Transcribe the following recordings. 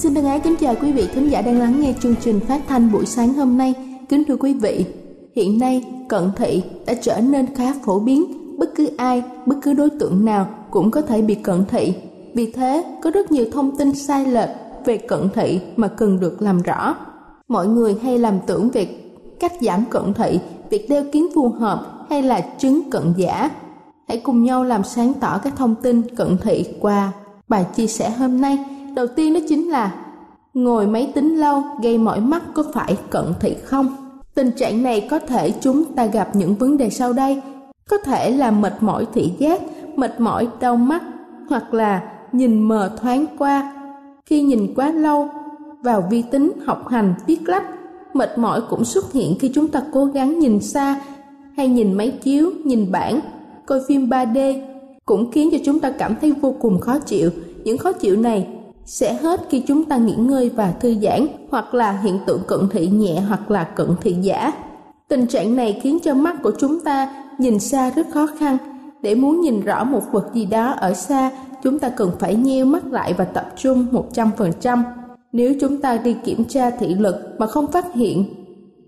Xin thân ái kính chào quý vị khán giả đang lắng nghe chương trình phát thanh buổi sáng hôm nay. Kính thưa quý vị, hiện nay cận thị đã trở nên khá phổ biến, bất cứ ai, bất cứ đối tượng nào cũng có thể bị cận thị. Vì thế, có rất nhiều thông tin sai lệch về cận thị mà cần được làm rõ. Mọi người hay làm tưởng về cách giảm cận thị, việc đeo kiến phù hợp hay là chứng cận giả. Hãy cùng nhau làm sáng tỏ các thông tin cận thị qua bài chia sẻ hôm nay đầu tiên đó chính là ngồi máy tính lâu gây mỏi mắt có phải cận thị không? Tình trạng này có thể chúng ta gặp những vấn đề sau đây. Có thể là mệt mỏi thị giác, mệt mỏi đau mắt, hoặc là nhìn mờ thoáng qua. Khi nhìn quá lâu, vào vi tính, học hành, viết lách, mệt mỏi cũng xuất hiện khi chúng ta cố gắng nhìn xa hay nhìn máy chiếu, nhìn bảng, coi phim 3D cũng khiến cho chúng ta cảm thấy vô cùng khó chịu. Những khó chịu này sẽ hết khi chúng ta nghỉ ngơi và thư giãn hoặc là hiện tượng cận thị nhẹ hoặc là cận thị giả. Tình trạng này khiến cho mắt của chúng ta nhìn xa rất khó khăn. Để muốn nhìn rõ một vật gì đó ở xa, chúng ta cần phải nheo mắt lại và tập trung 100%. Nếu chúng ta đi kiểm tra thị lực mà không phát hiện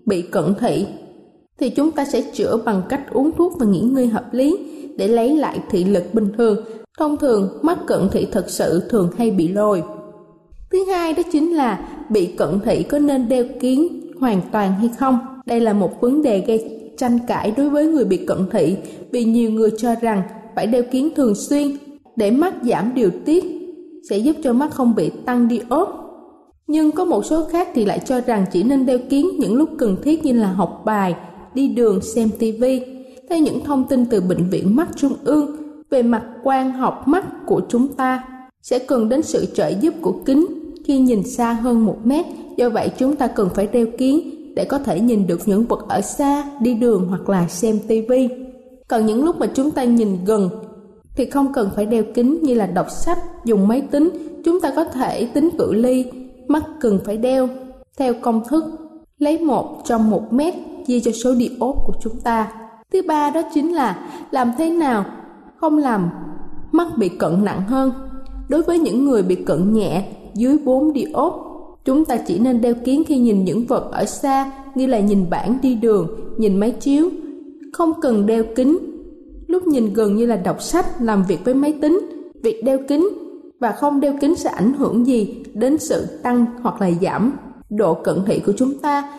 bị cận thị, thì chúng ta sẽ chữa bằng cách uống thuốc và nghỉ ngơi hợp lý để lấy lại thị lực bình thường Thông thường, mắt cận thị thật sự thường hay bị lồi. Thứ hai đó chính là bị cận thị có nên đeo kiến hoàn toàn hay không? Đây là một vấn đề gây tranh cãi đối với người bị cận thị vì nhiều người cho rằng phải đeo kiến thường xuyên để mắt giảm điều tiết sẽ giúp cho mắt không bị tăng đi ốp. Nhưng có một số khác thì lại cho rằng chỉ nên đeo kiến những lúc cần thiết như là học bài, đi đường, xem tivi. Theo những thông tin từ Bệnh viện Mắt Trung ương, về mặt quan học mắt của chúng ta, sẽ cần đến sự trợ giúp của kính khi nhìn xa hơn một mét. Do vậy, chúng ta cần phải đeo kiến để có thể nhìn được những vật ở xa, đi đường hoặc là xem tivi còn những lúc mà chúng ta nhìn gần thì không cần phải đeo kính như là đọc sách, dùng máy tính. Chúng ta có thể tính cự ly, mắt cần phải đeo theo công thức, lấy một trong một mét chia cho số diode của chúng ta. Thứ ba đó chính là làm thế nào không làm mắt bị cận nặng hơn. Đối với những người bị cận nhẹ dưới 4 diode, chúng ta chỉ nên đeo kiến khi nhìn những vật ở xa như là nhìn bảng đi đường, nhìn máy chiếu. Không cần đeo kính. Lúc nhìn gần như là đọc sách, làm việc với máy tính, việc đeo kính và không đeo kính sẽ ảnh hưởng gì đến sự tăng hoặc là giảm độ cận thị của chúng ta.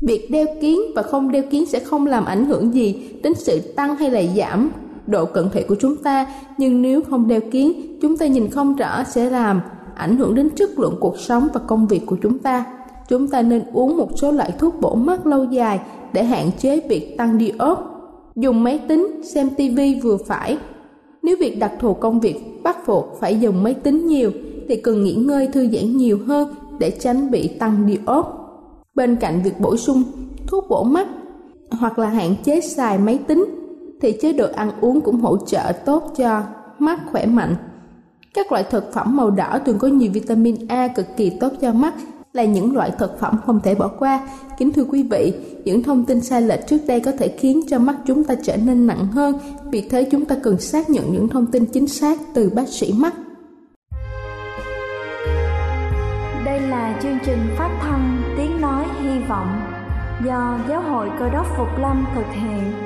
Việc đeo kiến và không đeo kiến sẽ không làm ảnh hưởng gì đến sự tăng hay là giảm độ cận thị của chúng ta, nhưng nếu không đeo kiến chúng ta nhìn không rõ sẽ làm ảnh hưởng đến chất lượng cuộc sống và công việc của chúng ta. Chúng ta nên uống một số loại thuốc bổ mắt lâu dài để hạn chế việc tăng đi ốp dùng máy tính xem tivi vừa phải. Nếu việc đặc thù công việc bắt buộc phải dùng máy tính nhiều, thì cần nghỉ ngơi, thư giãn nhiều hơn để tránh bị tăng đi ốp Bên cạnh việc bổ sung thuốc bổ mắt hoặc là hạn chế xài máy tính thì chế độ ăn uống cũng hỗ trợ tốt cho mắt khỏe mạnh. Các loại thực phẩm màu đỏ thường có nhiều vitamin A cực kỳ tốt cho mắt là những loại thực phẩm không thể bỏ qua. Kính thưa quý vị, những thông tin sai lệch trước đây có thể khiến cho mắt chúng ta trở nên nặng hơn, vì thế chúng ta cần xác nhận những thông tin chính xác từ bác sĩ mắt. Đây là chương trình phát thanh Tiếng Nói Hy Vọng do Giáo hội Cơ đốc Phục Lâm thực hiện.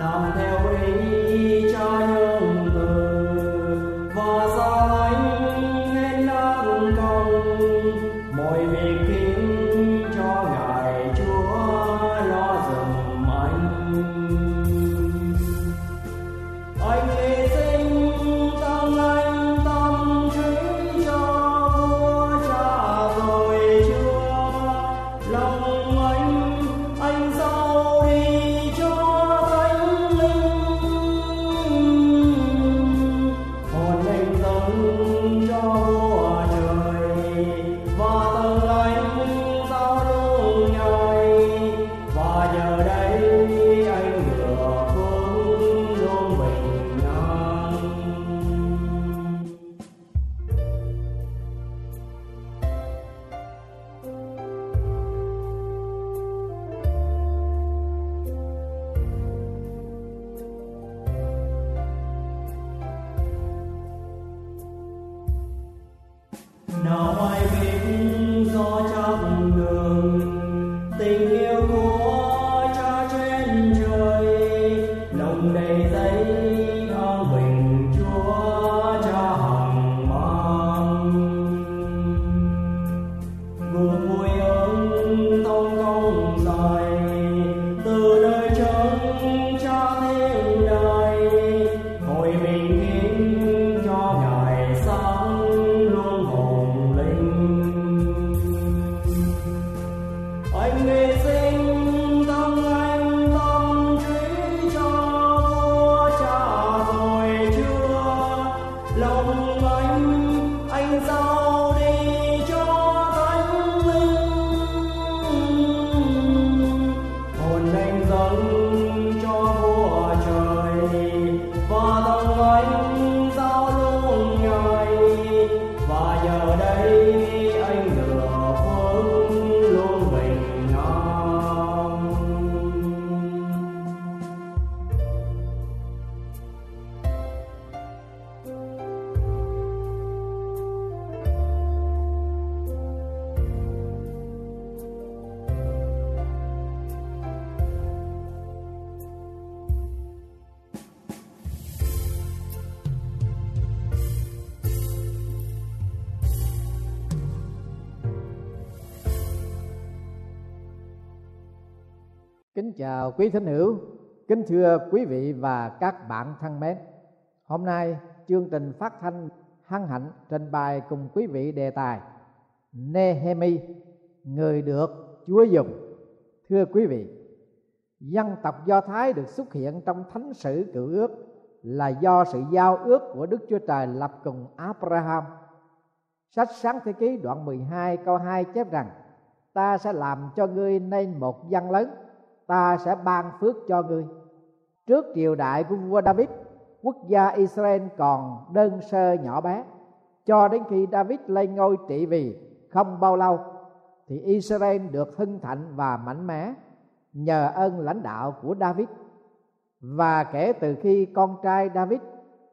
脑海回忆。Kính chào quý thính hữu, kính thưa quý vị và các bạn thân mến. Hôm nay chương trình phát thanh hân hạnh trình bày cùng quý vị đề tài Nehemi, người được Chúa dùng. Thưa quý vị, dân tộc Do Thái được xuất hiện trong thánh sử cựu ước là do sự giao ước của Đức Chúa Trời lập cùng Abraham. Sách Sáng Thế Ký đoạn 12 câu 2 chép rằng Ta sẽ làm cho ngươi nên một dân lớn Ta sẽ ban phước cho ngươi. Trước triều đại của vua David, Quốc gia Israel còn đơn sơ nhỏ bé. Cho đến khi David lên ngôi trị vì không bao lâu, Thì Israel được hưng thịnh và mạnh mẽ Nhờ ơn lãnh đạo của David. Và kể từ khi con trai David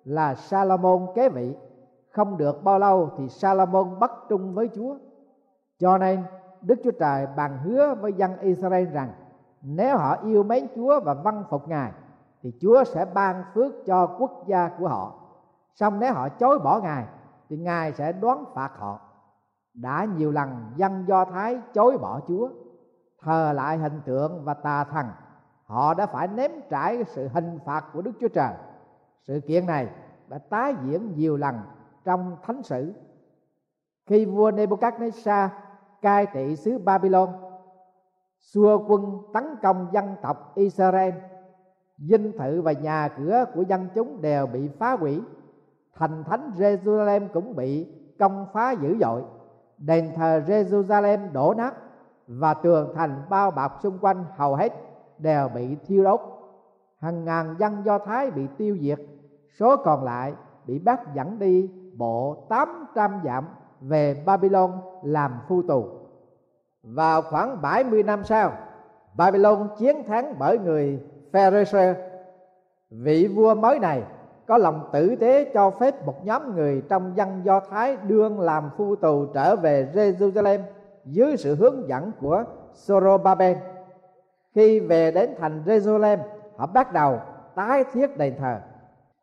là Salomon kế vị, không được bao lâu thì Salomon bất trung với Chúa. Cho nên, Đức Chúa Trời bàn hứa với dân Israel rằng nếu họ yêu mến Chúa và văn phục Ngài thì Chúa sẽ ban phước cho quốc gia của họ. Xong nếu họ chối bỏ Ngài thì Ngài sẽ đoán phạt họ. Đã nhiều lần dân Do Thái chối bỏ Chúa, thờ lại hình tượng và tà thần họ đã phải nếm trải sự hình phạt của Đức Chúa Trời. Sự kiện này đã tái diễn nhiều lần trong thánh sử. Khi vua Nebuchadnezzar cai trị xứ Babylon, xua quân tấn công dân tộc Israel, dinh thự và nhà cửa của dân chúng đều bị phá hủy. Thành thánh Jerusalem cũng bị công phá dữ dội. Đền thờ Jerusalem đổ nát và tường thành bao bọc xung quanh hầu hết đều bị thiêu đốt hàng ngàn dân do thái bị tiêu diệt số còn lại bị bắt dẫn đi bộ 800 dặm về Babylon làm phu tù vào khoảng 70 năm sau, Babylon chiến thắng bởi người Pharisee. Vị vua mới này có lòng tử tế cho phép một nhóm người trong dân Do Thái đương làm phu tù trở về Jerusalem dưới sự hướng dẫn của Zorobabel. Khi về đến thành Jerusalem, họ bắt đầu tái thiết đền thờ.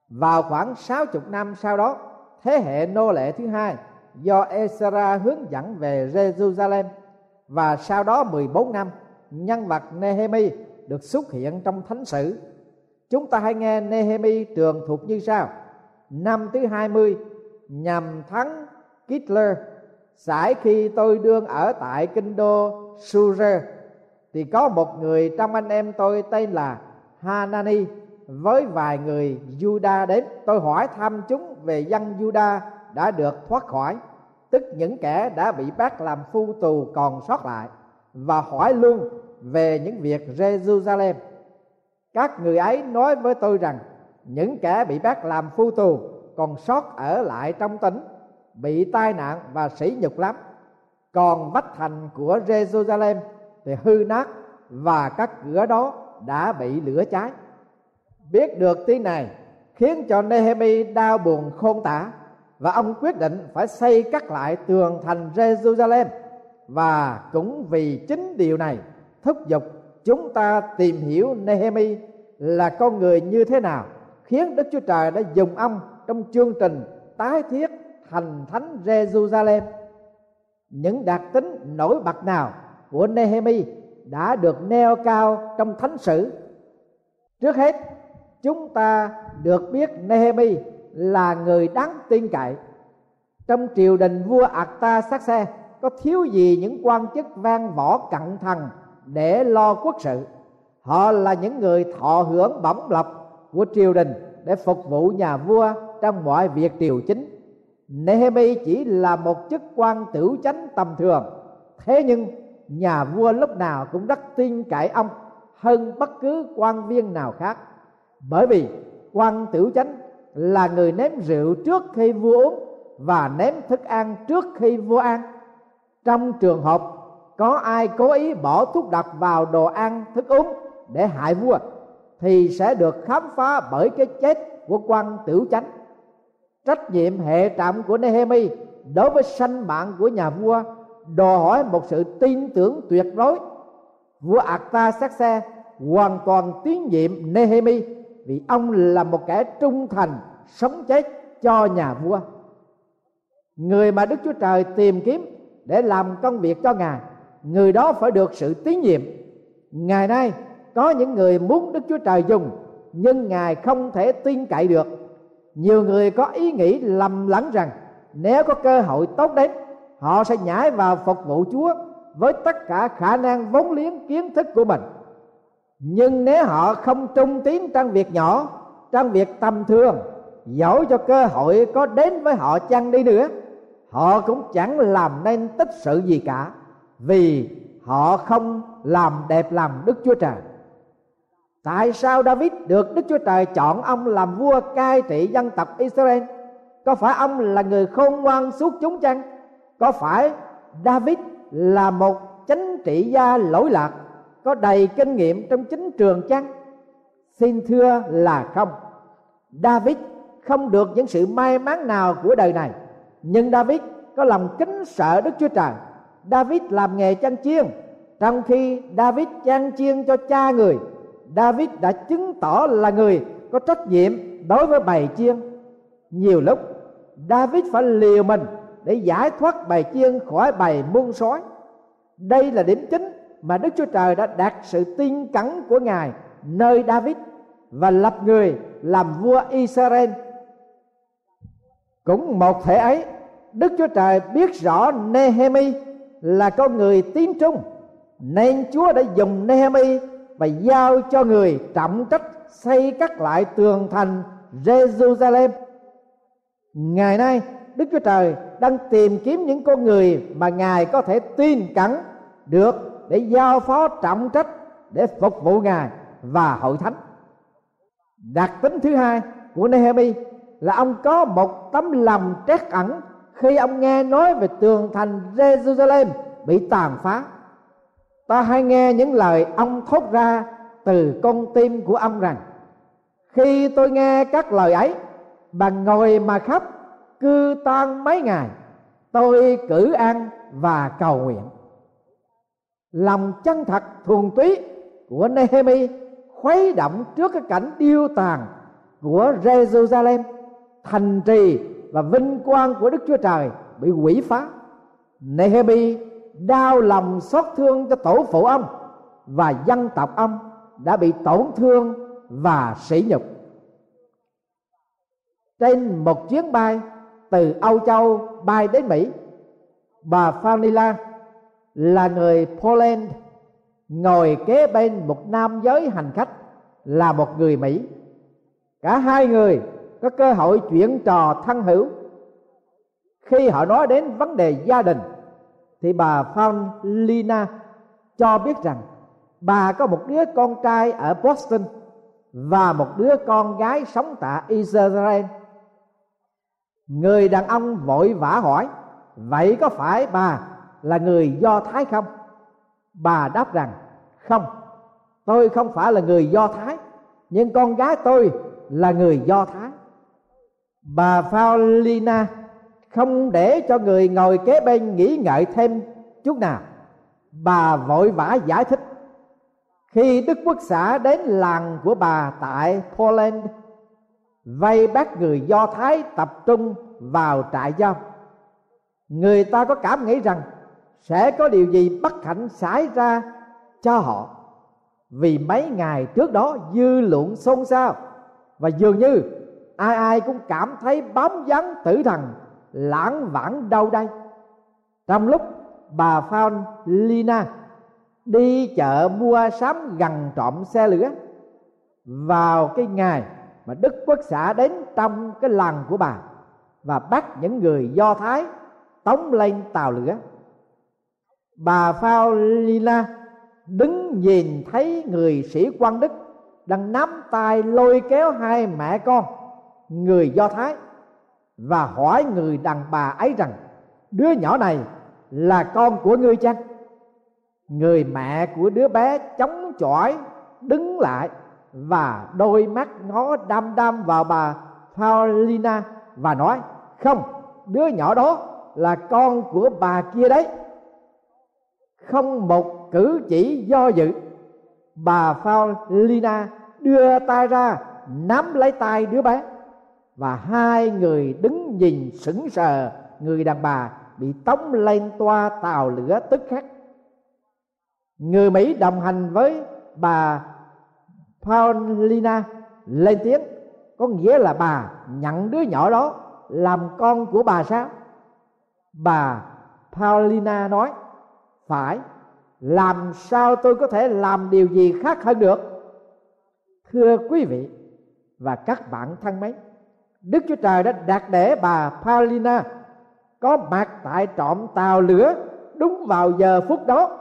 Vào khoảng 60 năm sau đó, thế hệ nô lệ thứ hai do Ezra hướng dẫn về Jerusalem và sau đó 14 năm, nhân vật Nehemi được xuất hiện trong thánh sử. Chúng ta hãy nghe Nehemi trường thuộc như sau. Năm thứ 20 nhằm thắng Hitler sải khi tôi đương ở tại kinh đô Sure thì có một người trong anh em tôi tên là Hanani với vài người Juda đến. Tôi hỏi thăm chúng về dân Juda đã được thoát khỏi tức những kẻ đã bị bắt làm phu tù còn sót lại và hỏi luôn về những việc Jerusalem. Các người ấy nói với tôi rằng, những kẻ bị bắt làm phu tù còn sót ở lại trong tỉnh bị tai nạn và sỉ nhục lắm. Còn vách thành của Jerusalem thì hư nát và các cửa đó đã bị lửa cháy. Biết được tin này khiến cho Nehemi đau buồn khôn tả và ông quyết định phải xây cắt lại tường thành Jerusalem. Và cũng vì chính điều này, thúc giục chúng ta tìm hiểu Nehemi là con người như thế nào, khiến Đức Chúa Trời đã dùng ông trong chương trình tái thiết thành thánh Jerusalem. Những đặc tính nổi bật nào của Nehemi đã được neo cao trong thánh sử? Trước hết, chúng ta được biết Nehemi là người đáng tin cậy. Trong triều đình vua Akta sát xe có thiếu gì những quan chức vang võ cận thần để lo quốc sự? Họ là những người thọ hưởng bổng lộc của triều đình để phục vụ nhà vua trong mọi việc triều chính. Nehemi chỉ là một chức quan tiểu chánh tầm thường. Thế nhưng, nhà vua lúc nào cũng rất tin cậy ông hơn bất cứ quan viên nào khác. Bởi vì quan tiểu chánh là người nếm rượu trước khi vua uống và nếm thức ăn trước khi vua ăn. Trong trường hợp có ai cố ý bỏ thuốc độc vào đồ ăn thức uống để hại vua, thì sẽ được khám phá bởi cái chết của quan tiểu chánh. Trách nhiệm hệ trọng của Nehemi đối với sanh mạng của nhà vua đòi hỏi một sự tin tưởng tuyệt đối. Vua Akta sát xe hoàn toàn tín nhiệm Nehemi vì ông là một kẻ trung thành, sống chết cho nhà vua. Người mà Đức Chúa Trời tìm kiếm để làm công việc cho ngài, người đó phải được sự tín nhiệm. Ngày nay, có những người muốn đức chúa trời dùng, nhưng ngài không thể tin cậy được. Nhiều người có ý nghĩ lầm lẫn rằng, nếu có cơ hội tốt đến, họ sẽ nhảy vào phục vụ chúa với tất cả khả năng vốn liếng kiến thức của mình nhưng nếu họ không trung tín trong việc nhỏ, trong việc tầm thường, dẫu cho cơ hội có đến với họ chăng đi nữa, họ cũng chẳng làm nên tích sự gì cả, vì họ không làm đẹp lòng đức chúa trời. Tại sao david được đức chúa trời chọn ông làm vua cai trị dân tộc israel? Có phải ông là người khôn ngoan suốt chúng chăng? Có phải david là một chánh trị gia lỗi lạc? Có đầy kinh nghiệm trong chính trường chăng? Xin thưa là không. David không được những sự may mắn nào của đời này. Nhưng david có lòng kính sợ đức chúa trời. David làm nghề chăn chiên. Trong khi david chăn chiên cho cha người, david đã chứng tỏ là người có trách nhiệm đối với bầy chiên. Nhiều lúc, david phải liều mình để giải thoát bầy chiên khỏi bầy muôn sói. Đây là điểm chính mà đức chúa trời đã đạt sự tin cắn của ngài nơi david và lập người làm vua israel. Cũng một thể ấy, đức chúa trời biết rõ nehemi là con người tín trung, nên chúa đã dùng nehemi và giao cho người trọng trách xây cắt lại tường thành jerusalem. Ngày nay, đức chúa trời đang tìm kiếm những con người mà ngài có thể tin cẩn được để giao phó trọng trách để phục vụ ngài và hội thánh. Đặc tính thứ hai của Nehemi là ông có một tấm lòng trét ẩn khi ông nghe nói về tường thành Jerusalem bị tàn phá. Ta hay nghe những lời ông thốt ra từ con tim của ông rằng, khi tôi nghe các lời ấy bằng ngồi mà khóc cư tan mấy ngày, tôi cử ăn và cầu nguyện lòng chân thật thuần túy của Nehemi khuấy động trước cái cảnh điêu tàn của Jerusalem. Thành trì và vinh quang của Đức Chúa Trời bị quỷ phá. Nehemi đau lòng xót thương cho tổ phụ ông và dân tộc ông đã bị tổn thương và sỉ nhục. Trên một chuyến bay từ Âu Châu bay đến Mỹ, bà Fanila là người Poland ngồi kế bên một nam giới hành khách là một người Mỹ cả hai người có cơ hội chuyển trò thân hữu khi họ nói đến vấn đề gia đình thì bà Phan Lina cho biết rằng bà có một đứa con trai ở Boston và một đứa con gái sống tại Israel. Người đàn ông vội vã hỏi, vậy có phải bà là người Do Thái không? Bà đáp rằng, không, tôi không phải là người Do Thái, nhưng con gái tôi là người Do Thái. Bà Paulina không để cho người ngồi kế bên nghĩ ngợi thêm chút nào bà vội vã giải thích khi đức quốc xã đến làng của bà tại poland vây bắt người do thái tập trung vào trại giam người ta có cảm nghĩ rằng sẽ có điều gì bất hạnh xảy ra cho họ vì mấy ngày trước đó dư luận xôn xao và dường như ai ai cũng cảm thấy bám dáng tử thần lãng vãng đâu đây trong lúc bà Phan Lina đi chợ mua sắm gần trộm xe lửa, vào cái ngày mà Đức Quốc xã đến trong cái làng của bà và bắt những người Do Thái tống lên tàu lửa. Bà Paulina đứng nhìn thấy người sĩ quan Đức đang nắm tay lôi kéo hai mẹ con, người Do Thái, và hỏi người đàn bà ấy rằng, đứa nhỏ này là con của ngươi chăng? Người mẹ của đứa bé chống chọi, đứng lại và đôi mắt ngó đăm đăm vào bà Paulina và nói, không, đứa nhỏ đó là con của bà kia đấy không một cử chỉ do dự. Bà Paulina đưa tay ra, nắm lấy tay đứa bé. Và hai người đứng nhìn sững sờ, người đàn bà bị tống lên toa tàu lửa tức khắc. Người mỹ đồng hành với bà Paulina lên tiếng, có nghĩa là bà nhận đứa nhỏ đó làm con của bà sao? Bà Paulina nói phải. Làm sao tôi có thể làm điều gì khác hơn được? Thưa quý vị và các bạn thân mến, đức chúa trời đã đặt để bà Paulina có mặt tại trộm tàu lửa đúng vào giờ phút đó,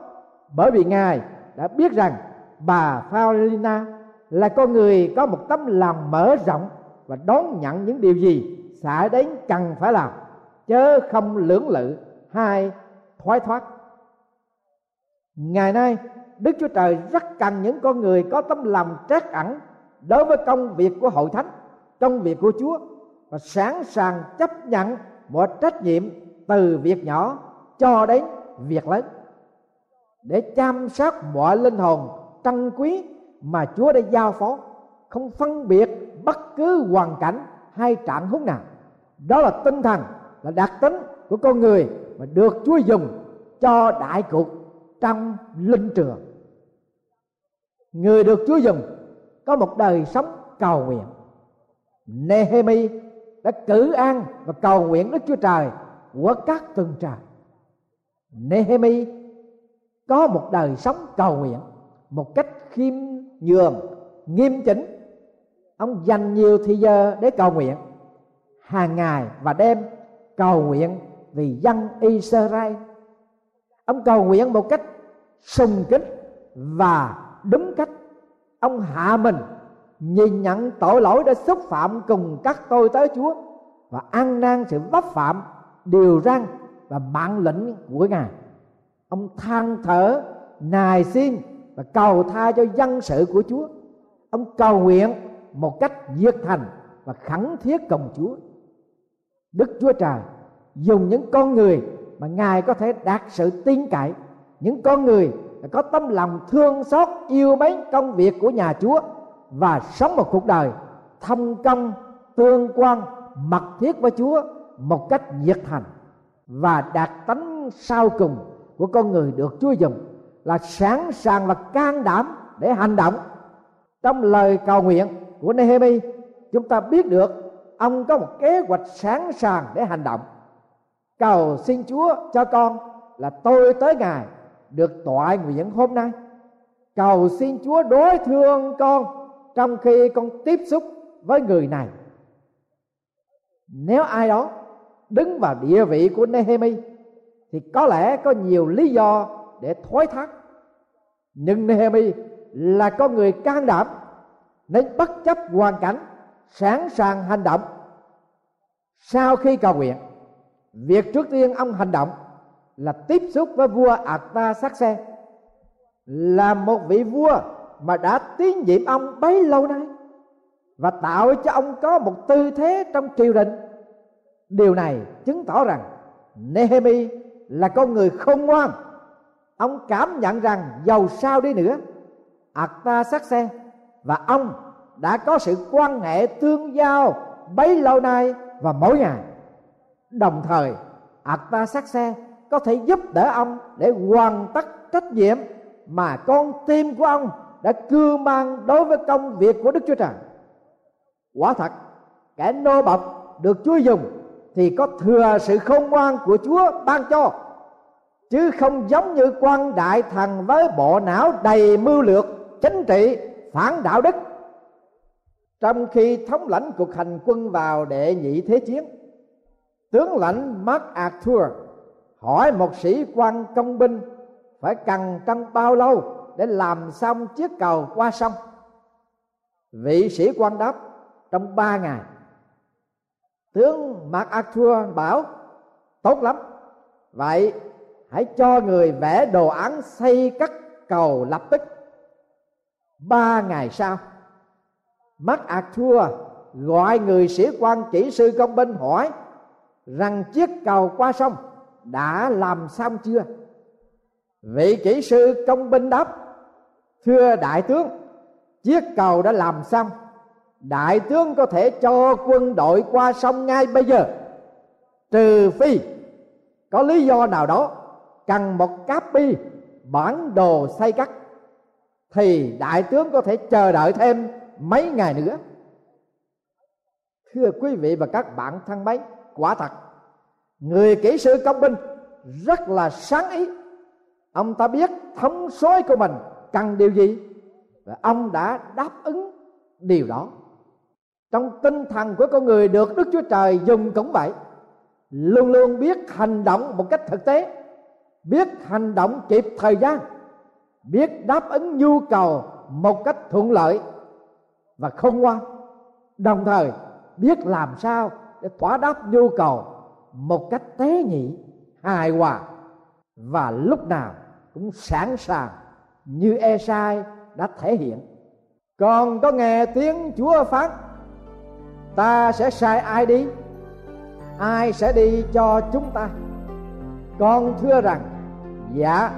bởi vì ngài đã biết rằng bà Paulina là con người có một tấm lòng mở rộng và đón nhận những điều gì xảy đến cần phải làm chớ không lưỡng lự hay thoái thoát ngày nay, đức chúa trời rất cần những con người có tấm lòng trắc ẩn đối với công việc của hội thánh, công việc của chúa và sẵn sàng chấp nhận mọi trách nhiệm từ việc nhỏ cho đến việc lớn. Để chăm sóc mọi linh hồn trân quý mà Chúa đã giao phó, không phân biệt bất cứ hoàn cảnh hay trạng huống nào. Đó là tinh thần, là đặc tính của con người mà được Chúa dùng cho đại cuộc trong linh trường. Người được Chúa dùng có một đời sống cầu nguyện. Nehemi đã cử an và cầu nguyện Đức Chúa Trời của các tầng trời. Nehemi có một đời sống cầu nguyện một cách khiêm nhường, nghiêm chỉnh. Ông dành nhiều thời giờ để cầu nguyện, hàng ngày và đêm cầu nguyện vì dân Israel ông cầu nguyện một cách sùng kính và đúng cách. Ông hạ mình, nhìn nhận tội lỗi đã xúc phạm cùng các tôi tới Chúa và ăn năn sự vấp phạm, điều răn và mạng lệnh của ngài. Ông than thở, nài xin và cầu tha cho dân sự của Chúa. Ông cầu nguyện một cách nhiệt thành và khẳng thiết cùng Chúa. Đức Chúa Trời dùng những con người mà Ngài có thể đạt sự tin cậy. Những con người có tâm lòng thương xót, yêu mến công việc của nhà Chúa và sống một cuộc đời thông công, tương quan, mật thiết với Chúa một cách nhiệt thành và đạt tánh sau cùng của con người được Chúa dùng là sẵn sàng và can đảm để hành động. Trong lời cầu nguyện của Nehemi, chúng ta biết được ông có một kế hoạch sẵn sàng để hành động cầu xin Chúa cho con là tôi tới ngài, được tọa nguyện hôm nay. Cầu xin Chúa đối thương con trong khi con tiếp xúc với người này. Nếu ai đó đứng vào địa vị của Nehemi, thì có lẽ có nhiều lý do để thoái thác. Nhưng Nehemi là con người can đảm, nên bất chấp hoàn cảnh, sẵn sàng hành động. Sau khi cầu nguyện việc trước tiên ông hành động là tiếp xúc với vua Ata Sắc Xe là một vị vua mà đã tín nhiệm ông bấy lâu nay và tạo cho ông có một tư thế trong triều đình. Điều này chứng tỏ rằng Nehemi là con người không ngoan. Ông cảm nhận rằng giàu sao đi nữa Ata sắc xe và ông đã có sự quan hệ tương giao bấy lâu nay và mỗi ngày đồng thời Ata sát xe có thể giúp đỡ ông để hoàn tất trách nhiệm mà con tim của ông đã cưa mang đối với công việc của Đức Chúa Trời. Quả thật, kẻ nô bọc được Chúa dùng thì có thừa sự khôn ngoan của Chúa ban cho chứ không giống như quan đại thần với bộ não đầy mưu lược chính trị phản đạo đức trong khi thống lãnh cuộc hành quân vào đệ nhị thế chiến tướng lãnh Mark Arthur hỏi một sĩ quan công binh phải cần trong bao lâu để làm xong chiếc cầu qua sông? Vị sĩ quan đáp, trong ba ngày. Tướng Mark Arthur bảo, tốt lắm. Vậy hãy cho người vẽ đồ án xây cắt cầu lập tức. Ba ngày sau, Mark Arthur gọi người sĩ quan kỹ sư công binh hỏi rằng chiếc cầu qua sông đã làm xong chưa? Vị kỹ sư công binh đáp, thưa đại tướng, chiếc cầu đã làm xong. Đại tướng có thể cho quân đội qua sông ngay bây giờ. Trừ phi có lý do nào đó, cần một copy bản đồ xây cắt, thì đại tướng có thể chờ đợi thêm mấy ngày nữa. Thưa quý vị và các bạn thân mến quả thật, người kỹ sư công binh rất là sáng ý. Ông ta biết thống soái của mình cần điều gì và ông đã đáp ứng điều đó. Trong tinh thần của con người được đức chúa trời dùng cũng vậy, luôn luôn biết hành động một cách thực tế, biết hành động kịp thời gian, biết đáp ứng nhu cầu một cách thuận lợi và không ngoan, đồng thời biết làm sao để thỏa đáp nhu cầu một cách tế nhị, hài hòa. Và lúc nào cũng sẵn sàng như E-sai đã thể hiện. Còn có nghe tiếng Chúa phán, ta sẽ sai ai đi? Ai sẽ đi cho chúng ta? Con thưa rằng dạ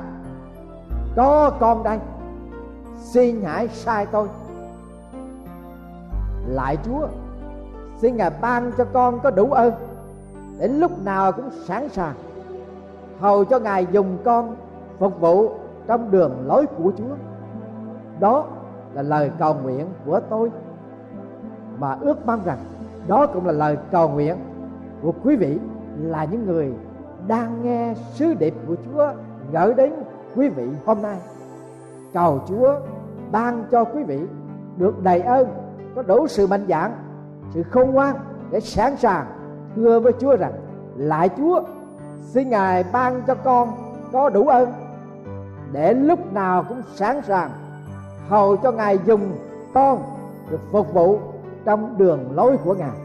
có con đây. Xin hãy sai tôi. Lại chúa xin ngài ban cho con có đủ ơn để lúc nào cũng sẵn sàng. Hầu cho ngài dùng con phục vụ trong đường lối của chúa. Đó là lời cầu nguyện của tôi. Mà ước mong rằng đó cũng là lời cầu nguyện của quý vị là những người đang nghe sứ điệp của Chúa gửi đến quý vị hôm nay. Cầu Chúa ban cho quý vị được đầy ơn, có đủ sự mạnh dạn, sự khôn ngoan để sẵn sàng thưa với Chúa rằng lại Chúa, xin Ngài ban cho con có đủ ơn, để lúc nào cũng sẵn sàng hầu cho Ngài dùng con được phục vụ trong đường lối của Ngài.